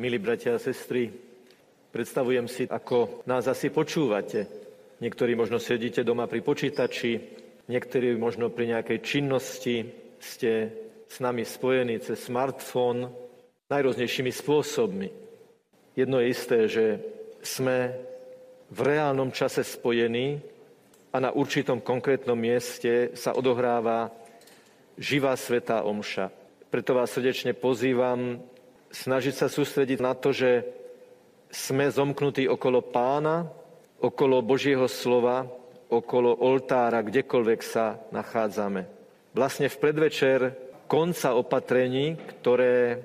Milí bratia a sestry, predstavujem si, ako nás asi počúvate. Niektorí možno sedíte doma pri počítači, niektorí možno pri nejakej činnosti, ste s nami spojení cez smartfón najrôznejšími spôsobmi. Jedno je isté, že sme v reálnom čase spojení a na určitom konkrétnom mieste sa odohráva živá svetá omša. Preto vás srdečne pozývam snažiť sa sústrediť na to, že sme zomknutí okolo pána, okolo Božieho slova, okolo oltára, kdekoľvek sa nachádzame. Vlastne v predvečer konca opatrení, ktoré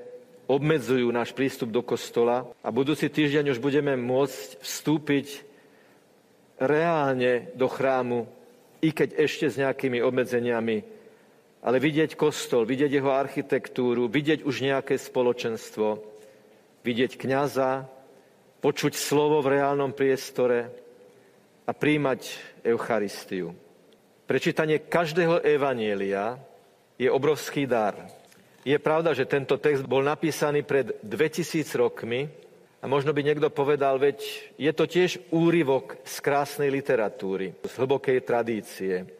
obmedzujú náš prístup do kostola a budúci týždeň už budeme môcť vstúpiť reálne do chrámu, i keď ešte s nejakými obmedzeniami ale vidieť kostol, vidieť jeho architektúru, vidieť už nejaké spoločenstvo, vidieť kňaza, počuť slovo v reálnom priestore a príjmať Eucharistiu. Prečítanie každého evanielia je obrovský dar. Je pravda, že tento text bol napísaný pred 2000 rokmi a možno by niekto povedal, veď je to tiež úryvok z krásnej literatúry, z hlbokej tradície.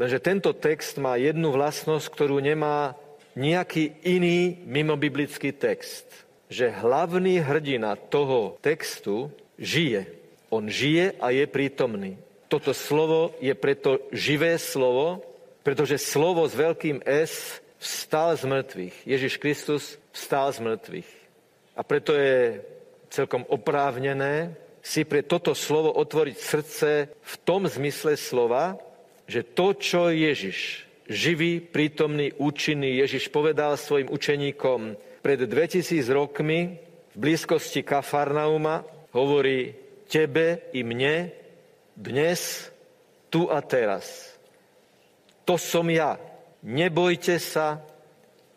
Lenže tento text má jednu vlastnosť, ktorú nemá nejaký iný mimobiblický text. Že hlavný hrdina toho textu žije. On žije a je prítomný. Toto slovo je preto živé slovo, pretože slovo s veľkým S vstal z mŕtvych. Ježiš Kristus vstal z mŕtvych. A preto je celkom oprávnené si pre toto slovo otvoriť srdce v tom zmysle slova, že to, čo Ježiš, živý, prítomný, účinný Ježiš povedal svojim učeníkom pred 2000 rokmi v blízkosti Kafarnauma, hovorí tebe i mne dnes, tu a teraz. To som ja. Nebojte sa,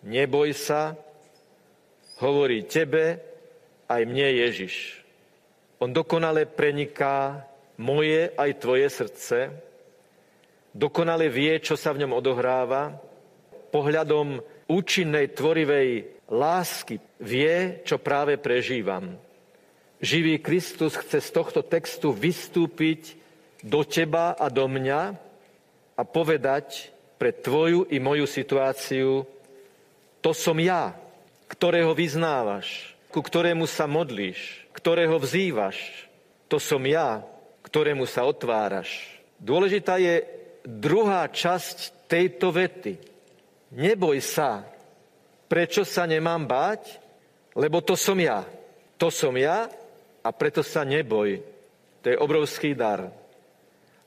neboj sa, hovorí tebe aj mne Ježiš. On dokonale preniká moje aj tvoje srdce, dokonale vie, čo sa v ňom odohráva, pohľadom účinnej, tvorivej lásky vie, čo práve prežívam. Živý Kristus chce z tohto textu vystúpiť do teba a do mňa a povedať pre tvoju i moju situáciu, to som ja, ktorého vyznávaš, ku ktorému sa modlíš, ktorého vzývaš. To som ja, ktorému sa otváraš. Dôležitá je druhá časť tejto vety. Neboj sa. Prečo sa nemám báť? Lebo to som ja. To som ja a preto sa neboj. To je obrovský dar.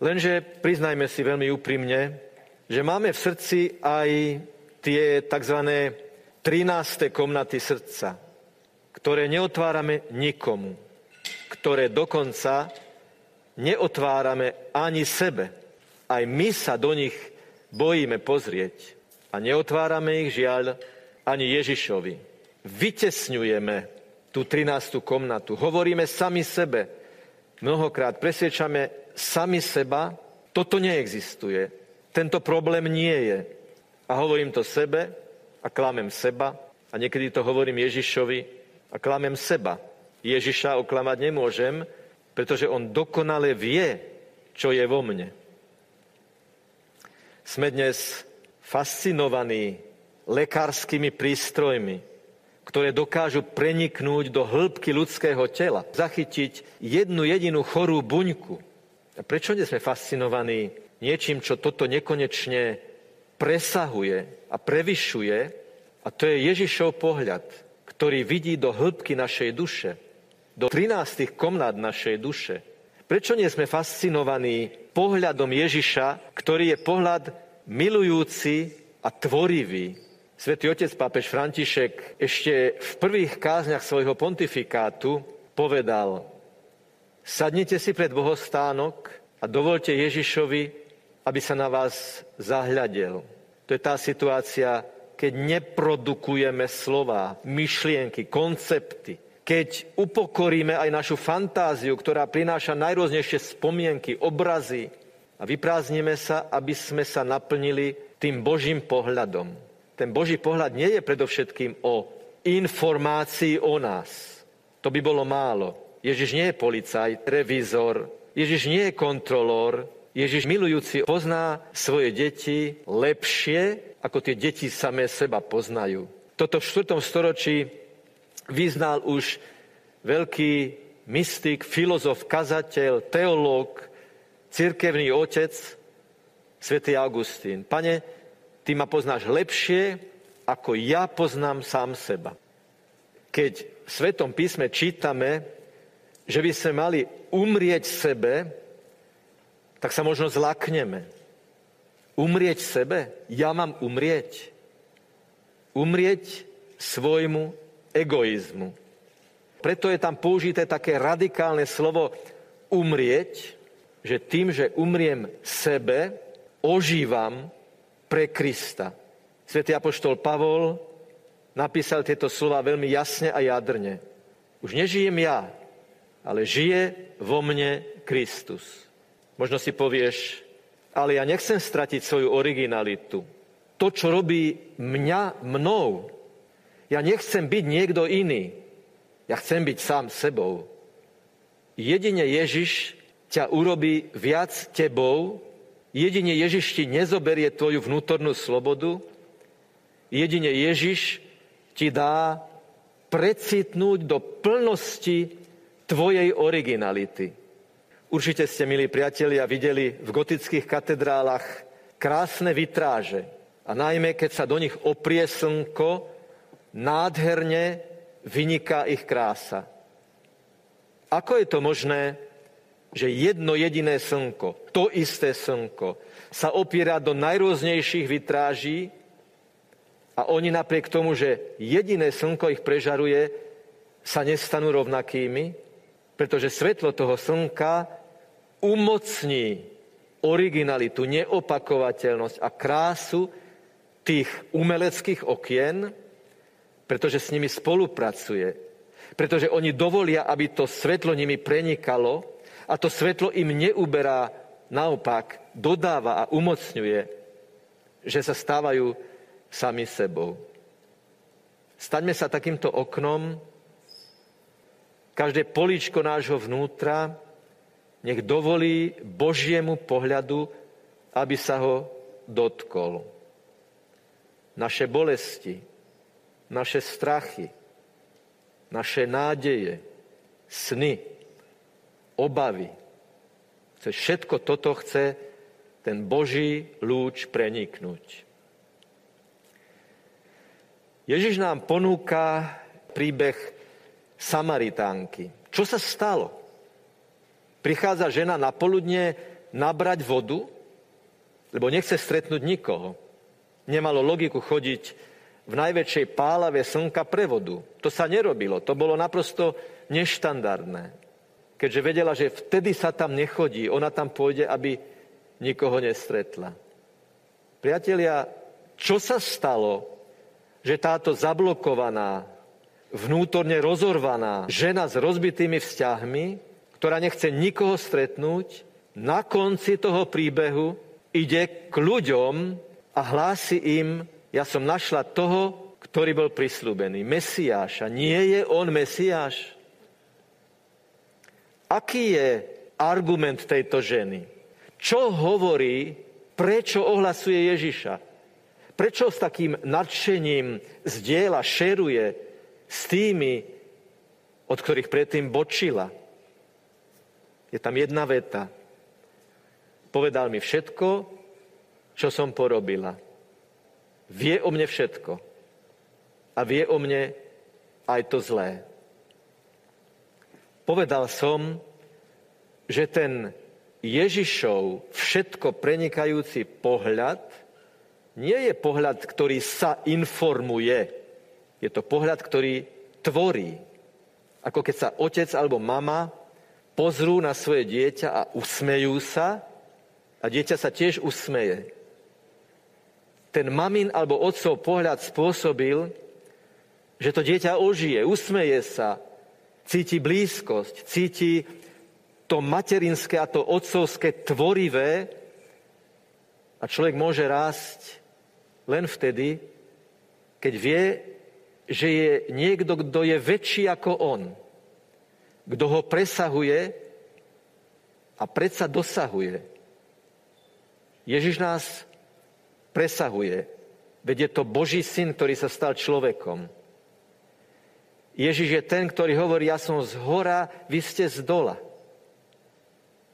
Lenže priznajme si veľmi úprimne, že máme v srdci aj tie tzv. 13. komnaty srdca, ktoré neotvárame nikomu, ktoré dokonca neotvárame ani sebe. Aj my sa do nich bojíme pozrieť a neotvárame ich žiaľ ani Ježišovi. Vytesňujeme tú 13. komnatu, hovoríme sami sebe, mnohokrát presviečame sami seba, toto neexistuje, tento problém nie je. A hovorím to sebe a klamem seba a niekedy to hovorím Ježišovi a klamem seba. Ježiša oklamať nemôžem, pretože on dokonale vie, čo je vo mne. Sme dnes fascinovaní lekárskymi prístrojmi, ktoré dokážu preniknúť do hĺbky ľudského tela, zachytiť jednu jedinú chorú buňku. A prečo nie sme fascinovaní niečím, čo toto nekonečne presahuje a prevyšuje? A to je Ježišov pohľad, ktorý vidí do hĺbky našej duše, do 13 komnát našej duše. Prečo nie sme fascinovaní pohľadom Ježiša, ktorý je pohľad milujúci a tvorivý? Svetý otec pápež František ešte v prvých kázniach svojho pontifikátu povedal, sadnite si pred bohostánok a dovolte Ježišovi, aby sa na vás zahľadel. To je tá situácia, keď neprodukujeme slova, myšlienky, koncepty, keď upokoríme aj našu fantáziu, ktorá prináša najrôznejšie spomienky, obrazy a vyprázdnime sa, aby sme sa naplnili tým Božím pohľadom. Ten Boží pohľad nie je predovšetkým o informácii o nás, To by bolo málo. Ježiš nie je policajt, revízor, Ježiš nie je kontrolór, Ježiš milujúci pozná svoje deti lepšie, ako tie deti samé seba poznajú. Toto v 4. storočí vyznal už veľký mystik, filozof, kazateľ, teológ, cirkevný otec, svätý Augustín. Pane, ty ma poznáš lepšie, ako ja poznám sám seba. Keď v Svetom písme čítame, že by sme mali umrieť sebe, tak sa možno zlakneme. Umrieť sebe? Ja mám umrieť. Umrieť svojmu egoizmu. Preto je tam použité také radikálne slovo umrieť, že tým, že umriem sebe, ožívam pre Krista. Svetý apoštol Pavol napísal tieto slova veľmi jasne a jadrne. Už nežijem ja, ale žije vo mne Kristus. Možno si povieš, ale ja nechcem stratiť svoju originalitu. To, čo robí mňa mnou. Ja nechcem byť niekto iný. Ja chcem byť sám sebou. Jedine Ježiš ťa urobí viac tebou, jedine Ježiš ti nezoberie tvoju vnútornú slobodu, jedine Ježiš ti dá precitnúť do plnosti tvojej originality. Určite ste, milí priatelia, videli v gotických katedrálach krásne vitráže. A najmä, keď sa do nich oprie slnko, nádherne vyniká ich krása. Ako je to možné, že jedno jediné slnko, to isté slnko, sa opiera do najrôznejších vitráží a oni napriek tomu, že jediné slnko ich prežaruje, sa nestanú rovnakými? Pretože svetlo toho slnka umocní originalitu, neopakovateľnosť a krásu tých umeleckých okien, pretože s nimi spolupracuje. Pretože oni dovolia, aby to svetlo nimi prenikalo a to svetlo im neuberá, naopak dodáva a umocňuje, že sa stávajú sami sebou. Staňme sa takýmto oknom, každé políčko nášho vnútra nech dovolí Božiemu pohľadu, aby sa ho dotkol. Naše bolesti, naše strachy, naše nádeje, sny, obavy. Chce všetko toto chce ten Boží lúč preniknúť. Ježiš nám ponúka príbeh Samaritánky. Čo sa stalo? Prichádza žena na poludne nabrať vodu, lebo nechce stretnúť nikoho. Nemalo logiku chodiť v najväčšej pálave slnka pre vodu. To sa nerobilo, to bolo naprosto neštandardné. Keďže vedela, že vtedy sa tam nechodí, ona tam pôjde, aby nikoho nestretla. Priatelia, čo sa stalo, že táto zablokovaná, vnútorne rozorvaná žena s rozbitými vzťahmi, ktorá nechce nikoho stretnúť, na konci toho príbehu ide k ľuďom a hlási im, ja som našla toho, ktorý bol prislúbený, Mesiáša. Nie je on Mesiáš? Aký je argument tejto ženy? Čo hovorí, prečo ohlasuje Ježiša? Prečo s takým nadšením zdieľa, šeruje s tými, od ktorých predtým bočila. Je tam jedna veta. Povedal mi všetko, čo som porobila. Vie o mne všetko. A vie o mne aj to zlé. Povedal som, že ten Ježišov všetko prenikajúci pohľad nie je pohľad, ktorý sa informuje, je to pohľad, ktorý tvorí. Ako keď sa otec alebo mama pozrú na svoje dieťa a usmejú sa a dieťa sa tiež usmeje. Ten mamin alebo otcov pohľad spôsobil, že to dieťa ožije, usmeje sa, cíti blízkosť, cíti to materinské a to otcovské tvorivé a človek môže rásť len vtedy, keď vie, že je niekto, kto je väčší ako on. kto ho presahuje a predsa dosahuje. Ježiš nás presahuje, veď je to Boží syn, ktorý sa stal človekom. Ježiš je ten, ktorý hovorí, ja som z hora, vy ste z dola.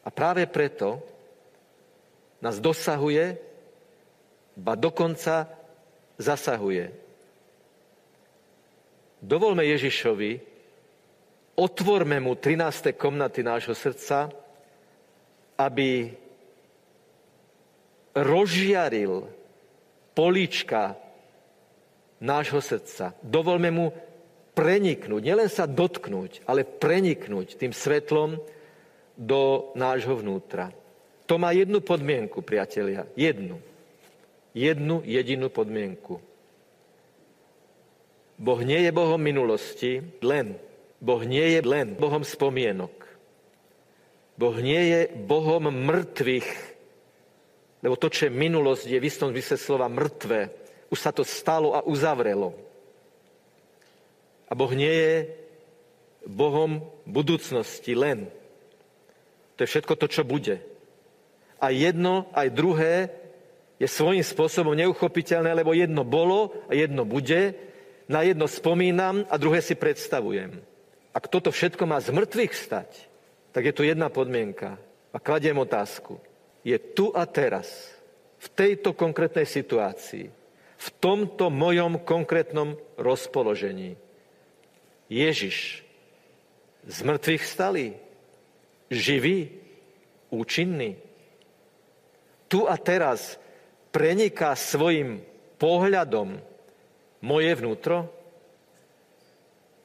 A práve preto nás dosahuje, ba dokonca zasahuje. Dovolme Ježišovi, otvorme mu 13. komnaty nášho srdca, aby rozžiaril políčka nášho srdca. Dovolme mu preniknúť, nielen sa dotknúť, ale preniknúť tým svetlom do nášho vnútra. To má jednu podmienku, priatelia. Jednu. Jednu jedinú podmienku. Boh nie je Bohom minulosti, len. Boh nie je len Bohom spomienok. Boh nie je Bohom mŕtvych, lebo to, čo je minulosť, je v istom zmysle slova mŕtve. Už sa to stalo a uzavrelo. A Boh nie je Bohom budúcnosti len. To je všetko to, čo bude. A jedno, aj druhé je svojím spôsobom neuchopiteľné, lebo jedno bolo a jedno bude. Na jedno spomínam a druhé si predstavujem. Ak toto všetko má z mŕtvych stať, tak je tu jedna podmienka. A kladiem otázku. Je tu a teraz, v tejto konkrétnej situácii, v tomto mojom konkrétnom rozpoložení, Ježiš z mŕtvych stalý, živý, účinný. Tu a teraz preniká svojim pohľadom moje vnútro?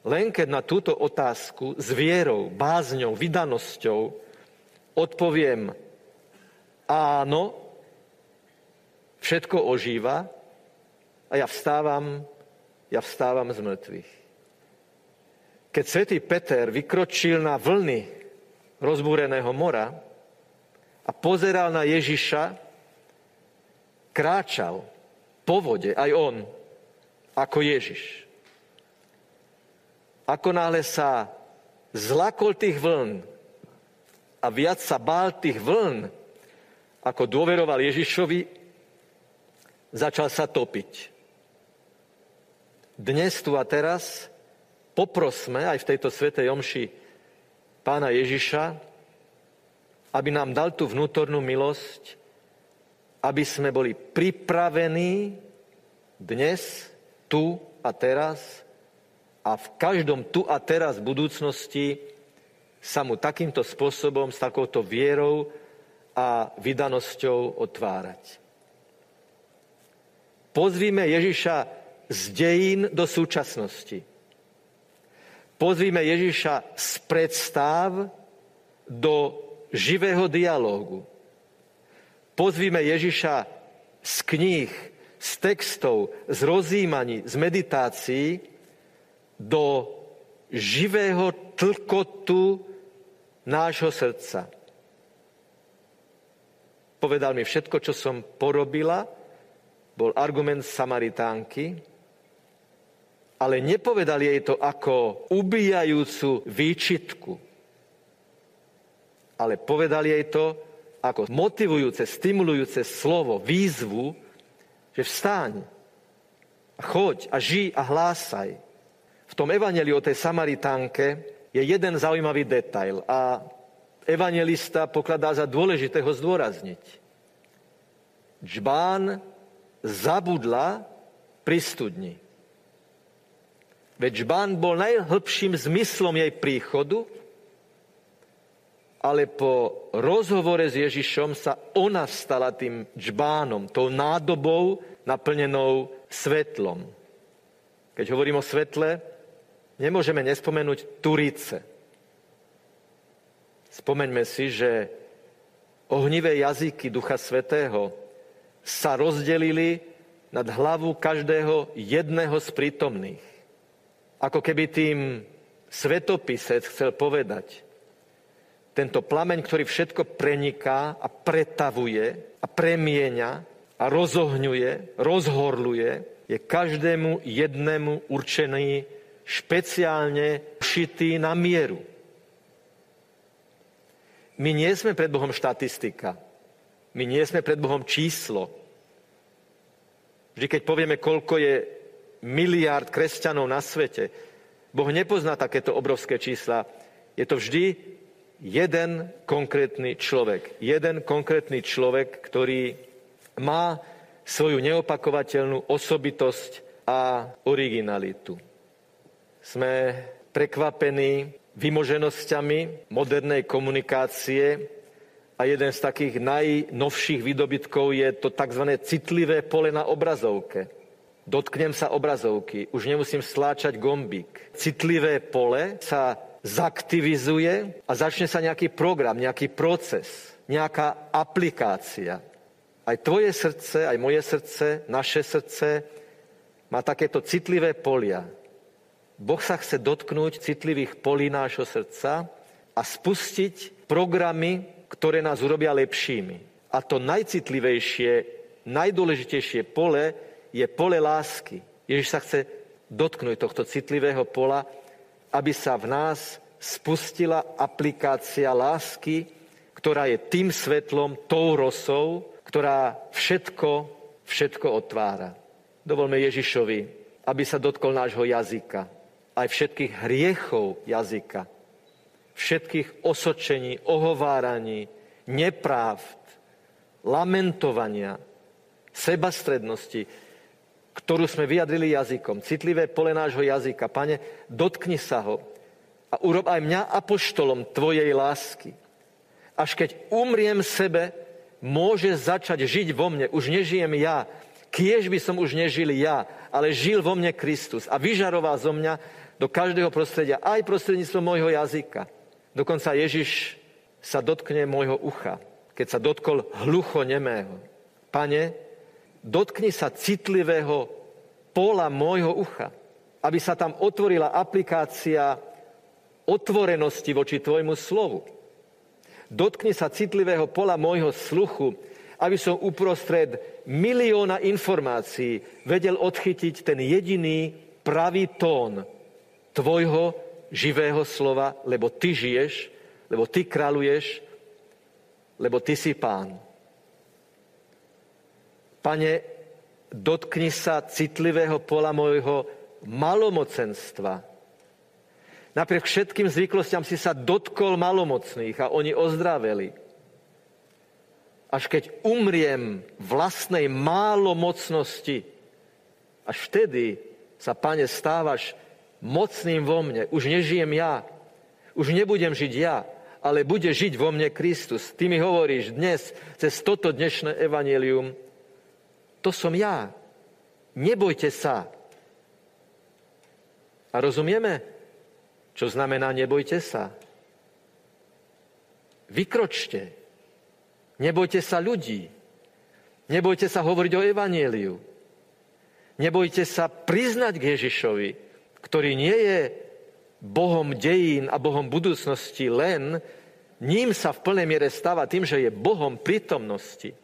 Len keď na túto otázku s vierou, bázňou, vydanosťou odpoviem áno, všetko ožíva a ja vstávam, ja vstávam z mŕtvych. Keď svätý Peter vykročil na vlny rozbúreného mora a pozeral na Ježiša, kráčal po vode, aj on, ako Ježiš. Ako náhle sa zlakol tých vln a viac sa bál tých vln, ako dôveroval Ježišovi, začal sa topiť. Dnes tu a teraz poprosme aj v tejto svetej omši pána Ježiša, aby nám dal tú vnútornú milosť, aby sme boli pripravení dnes, tu a teraz a v každom tu a teraz budúcnosti sa mu takýmto spôsobom, s takouto vierou a vydanosťou otvárať. Pozvíme Ježiša z dejín do súčasnosti. Pozvíme Ježiša z predstav do živého dialógu. Pozvíme Ježiša z kníh, z textov, z rozjímaní, z meditácií do živého tlkotu nášho srdca. Povedal mi všetko, čo som porobila, bol argument Samaritánky, ale nepovedal jej to ako ubijajúcu výčitku, ale povedal jej to ako motivujúce, stimulujúce slovo, výzvu, že vstáň a choď a žij a hlásaj. V tom evaneliu o tej Samaritánke je jeden zaujímavý detail a evangelista pokladá za dôležité ho zdôrazniť. Džbán zabudla pri studni. Veď žbán bol najhlbším zmyslom jej príchodu, ale po rozhovore s Ježišom sa ona stala tým džbánom, tou nádobou naplnenou svetlom. Keď hovorím o svetle, nemôžeme nespomenúť Turice. Spomeňme si, že ohnivé jazyky Ducha Svetého sa rozdelili nad hlavu každého jedného z prítomných. Ako keby tým svetopisec chcel povedať, tento plameň, ktorý všetko preniká a pretavuje a premieňa a rozohňuje, rozhorluje, je každému jednému určený špeciálne šitý na mieru. My nie sme pred Bohom štatistika. My nie sme pred Bohom číslo. Vždy, keď povieme, koľko je miliárd kresťanov na svete, Boh nepozná takéto obrovské čísla. Je to vždy jeden konkrétny človek. Jeden konkrétny človek, ktorý má svoju neopakovateľnú osobitosť a originalitu. Sme prekvapení vymoženosťami modernej komunikácie a jeden z takých najnovších výdobytkov je to tzv. citlivé pole na obrazovke. Dotknem sa obrazovky, už nemusím stláčať gombík. Citlivé pole sa zaktivizuje a začne sa nejaký program, nejaký proces, nejaká aplikácia. Aj tvoje srdce, aj moje srdce, naše srdce má takéto citlivé polia. Boh sa chce dotknúť citlivých polí nášho srdca a spustiť programy, ktoré nás urobia lepšími. A to najcitlivejšie, najdôležitejšie pole je pole lásky. Ježiš sa chce dotknúť tohto citlivého pola, aby sa v nás spustila aplikácia lásky, ktorá je tým svetlom, tou rosou, ktorá všetko, všetko otvára. Dovolme Ježišovi, aby sa dotkol nášho jazyka, aj všetkých hriechov jazyka, všetkých osočení, ohováraní, nepravd, lamentovania, sebastrednosti, ktorú sme vyjadrili jazykom, citlivé pole nášho jazyka. Pane, dotkni sa ho a urob aj mňa apoštolom Tvojej lásky. Až keď umriem sebe, môže začať žiť vo mne. Už nežijem ja, kiež by som už nežil ja, ale žil vo mne Kristus a vyžaroval zo mňa do každého prostredia, aj prostredníctvom môjho jazyka. Dokonca Ježiš sa dotkne môjho ucha, keď sa dotkol hlucho nemého. Pane, dotkni sa citlivého pola môjho ucha, aby sa tam otvorila aplikácia otvorenosti voči tvojmu slovu. Dotkni sa citlivého pola môjho sluchu, aby som uprostred milióna informácií vedel odchytiť ten jediný pravý tón tvojho živého slova, lebo ty žiješ, lebo ty kráľuješ, lebo ty si pán. Pane, dotkni sa citlivého pola môjho malomocenstva, Napriek všetkým zvyklostiam si sa dotkol malomocných a oni ozdraveli. Až keď umriem vlastnej málomocnosti, až vtedy sa, pane, stávaš mocným vo mne. Už nežijem ja, už nebudem žiť ja, ale bude žiť vo mne Kristus. Ty mi hovoríš dnes, cez toto dnešné evanelium, to som ja. Nebojte sa. A rozumieme? Čo znamená nebojte sa. Vykročte. Nebojte sa ľudí. Nebojte sa hovoriť o evanieliu. Nebojte sa priznať k Ježišovi, ktorý nie je Bohom dejín a Bohom budúcnosti len, ním sa v plnej miere stáva tým, že je Bohom prítomnosti.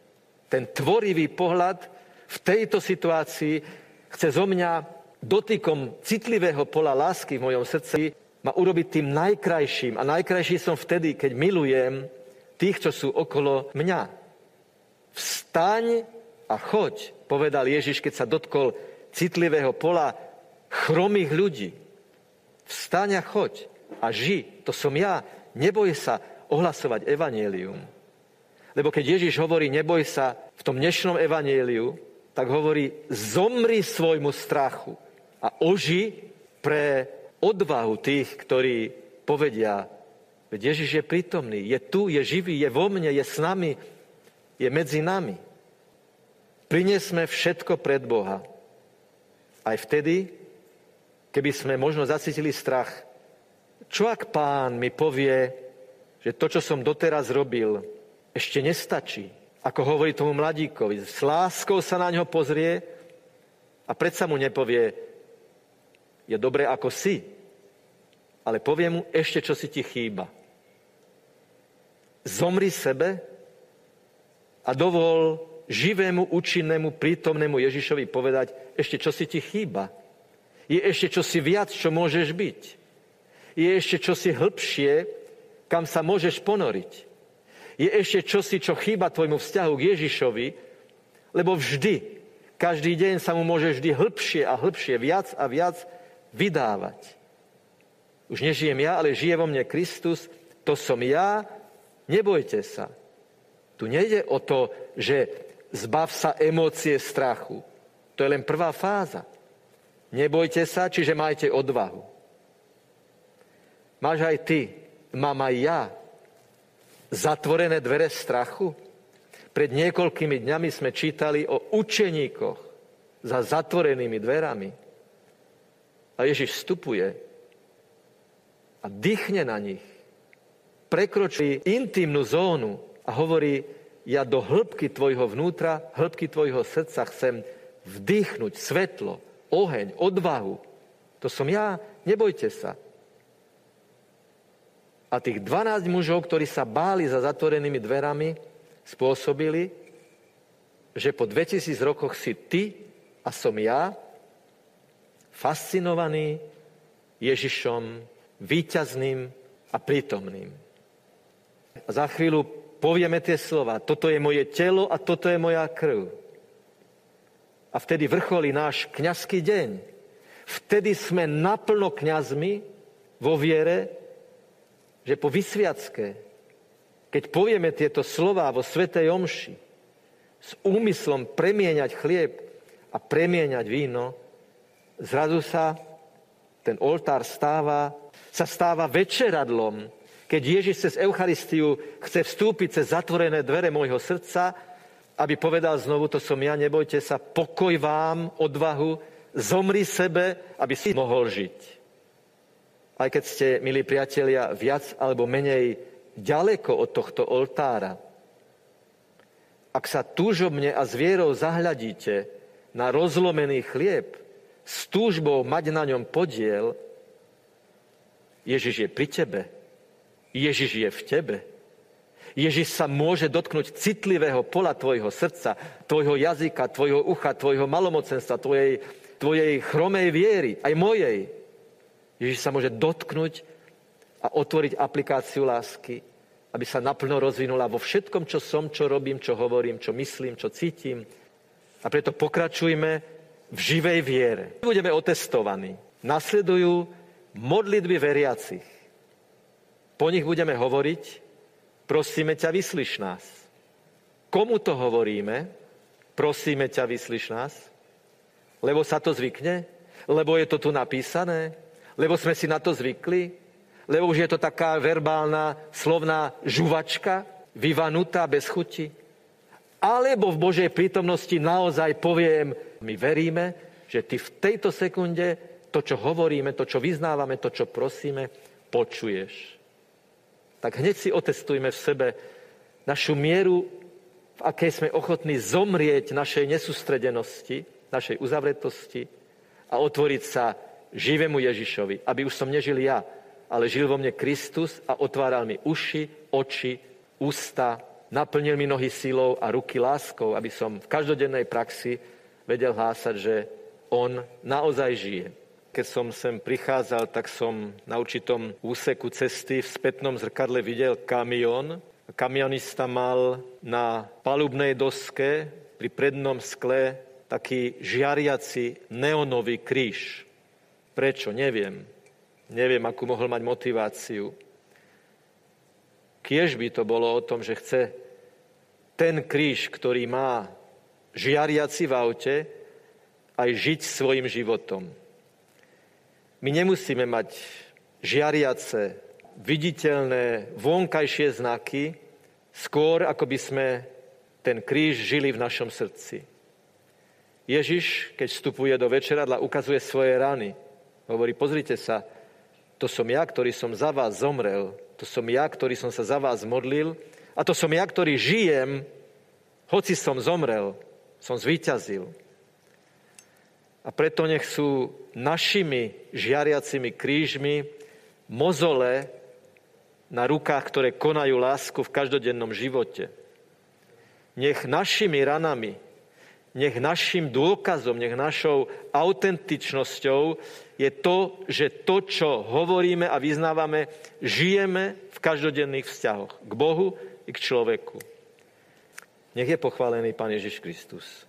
Ten tvorivý pohľad v tejto situácii chce zo mňa dotykom citlivého pola lásky v mojom srdci ma urobiť tým najkrajším. A najkrajší som vtedy, keď milujem tých, čo sú okolo mňa. Vstaň a choď, povedal Ježiš, keď sa dotkol citlivého pola chromých ľudí. Vstaň a choď a ži, to som ja. Neboj sa ohlasovať evanielium. Lebo keď Ježiš hovorí neboj sa v tom dnešnom evanieliu, tak hovorí zomri svojmu strachu a oži pre odvahu tých, ktorí povedia, veď Ježiš je prítomný, je tu, je živý, je vo mne, je s nami, je medzi nami. Prinesme všetko pred Boha. Aj vtedy, keby sme možno zacítili strach. Čo ak pán mi povie, že to, čo som doteraz robil, ešte nestačí? Ako hovorí tomu mladíkovi, s láskou sa na ňo pozrie a predsa mu nepovie, je dobre ako si, ale povie mu ešte, čo si ti chýba. Zomri sebe a dovol živému, účinnému, prítomnému Ježišovi povedať ešte, čo si ti chýba. Je ešte čo si viac, čo môžeš byť. Je ešte čo si hĺbšie, kam sa môžeš ponoriť. Je ešte čosi, čo chýba tvojmu vzťahu k Ježišovi, lebo vždy, každý deň sa mu môže vždy hĺbšie a hĺbšie, viac a viac vydávať. Už nežijem ja, ale žije vo mne Kristus, to som ja, nebojte sa. Tu nejde o to, že zbav sa emócie strachu. To je len prvá fáza. Nebojte sa, čiže majte odvahu. Máš aj ty, mám aj ja, zatvorené dvere strachu? Pred niekoľkými dňami sme čítali o učeníkoch za zatvorenými dverami. A Ježiš vstupuje a dýchne na nich. Prekročí intimnú zónu a hovorí, ja do hĺbky tvojho vnútra, hĺbky tvojho srdca chcem vdýchnuť svetlo, oheň, odvahu. To som ja, nebojte sa. A tých 12 mužov, ktorí sa báli za zatvorenými dverami, spôsobili, že po 2000 rokoch si ty a som ja fascinovaný Ježišom, výťazným a prítomným. A za chvíľu povieme tie slova, toto je moje telo a toto je moja krv. A vtedy vrcholí náš kňazský deň. Vtedy sme naplno kňazmi vo viere, že po vysviacké, keď povieme tieto slova vo Svetej Omši, s úmyslom premieňať chlieb a premieňať víno, zrazu sa ten oltár stáva, sa stáva večeradlom, keď Ježiš cez Eucharistiu chce vstúpiť cez zatvorené dvere môjho srdca, aby povedal znovu, to som ja, nebojte sa, pokoj vám, odvahu, zomri sebe, aby si mohol žiť. Aj keď ste, milí priatelia, viac alebo menej ďaleko od tohto oltára, ak sa túžobne a s vierou zahľadíte na rozlomený chlieb, s túžbou mať na ňom podiel, Ježiš je pri tebe, Ježiš je v tebe. Ježiš sa môže dotknúť citlivého pola tvojho srdca, tvojho jazyka, tvojho ucha, tvojho malomocenstva, tvojej, tvojej chromej viery, aj mojej. Ježiš sa môže dotknúť a otvoriť aplikáciu lásky, aby sa naplno rozvinula vo všetkom, čo som, čo robím, čo hovorím, čo myslím, čo cítim. A preto pokračujme v živej viere. Budeme otestovaní. Nasledujú modlitby veriacich. Po nich budeme hovoriť, prosíme ťa, vyslyš nás. Komu to hovoríme? Prosíme ťa, vyslyš nás. Lebo sa to zvykne? Lebo je to tu napísané? Lebo sme si na to zvykli? Lebo už je to taká verbálna, slovná žuvačka, vyvanutá bez chuti? Alebo v Božej prítomnosti naozaj poviem, my veríme, že ty v tejto sekunde to, čo hovoríme, to, čo vyznávame, to, čo prosíme, počuješ tak hneď si otestujme v sebe našu mieru, v akej sme ochotní zomrieť našej nesústredenosti, našej uzavretosti a otvoriť sa živému Ježišovi, aby už som nežil ja, ale žil vo mne Kristus a otváral mi uši, oči, ústa, naplnil mi nohy silou a ruky láskou, aby som v každodennej praxi vedel hlásať, že On naozaj žije. Keď som sem prichádzal, tak som na určitom úseku cesty v spätnom zrkadle videl kamión. Kamionista mal na palubnej doske pri prednom skle taký žiariaci neonový kríž. Prečo? Neviem. Neviem, akú mohol mať motiváciu. Kiež by to bolo o tom, že chce ten kríž, ktorý má žiariaci v aute, aj žiť svojim životom. My nemusíme mať žiariace, viditeľné, vonkajšie znaky, skôr ako by sme ten kríž žili v našom srdci. Ježiš, keď vstupuje do večeradla, ukazuje svoje rany. Hovorí, pozrite sa, to som ja, ktorý som za vás zomrel, to som ja, ktorý som sa za vás modlil a to som ja, ktorý žijem, hoci som zomrel, som zvíťazil. A preto nech sú našimi žiariacimi krížmi mozole na rukách, ktoré konajú lásku v každodennom živote. Nech našimi ranami, nech našim dôkazom, nech našou autentičnosťou je to, že to, čo hovoríme a vyznávame, žijeme v každodenných vzťahoch k Bohu, i k človeku. Nech je pochválený Pán Ježiš Kristus.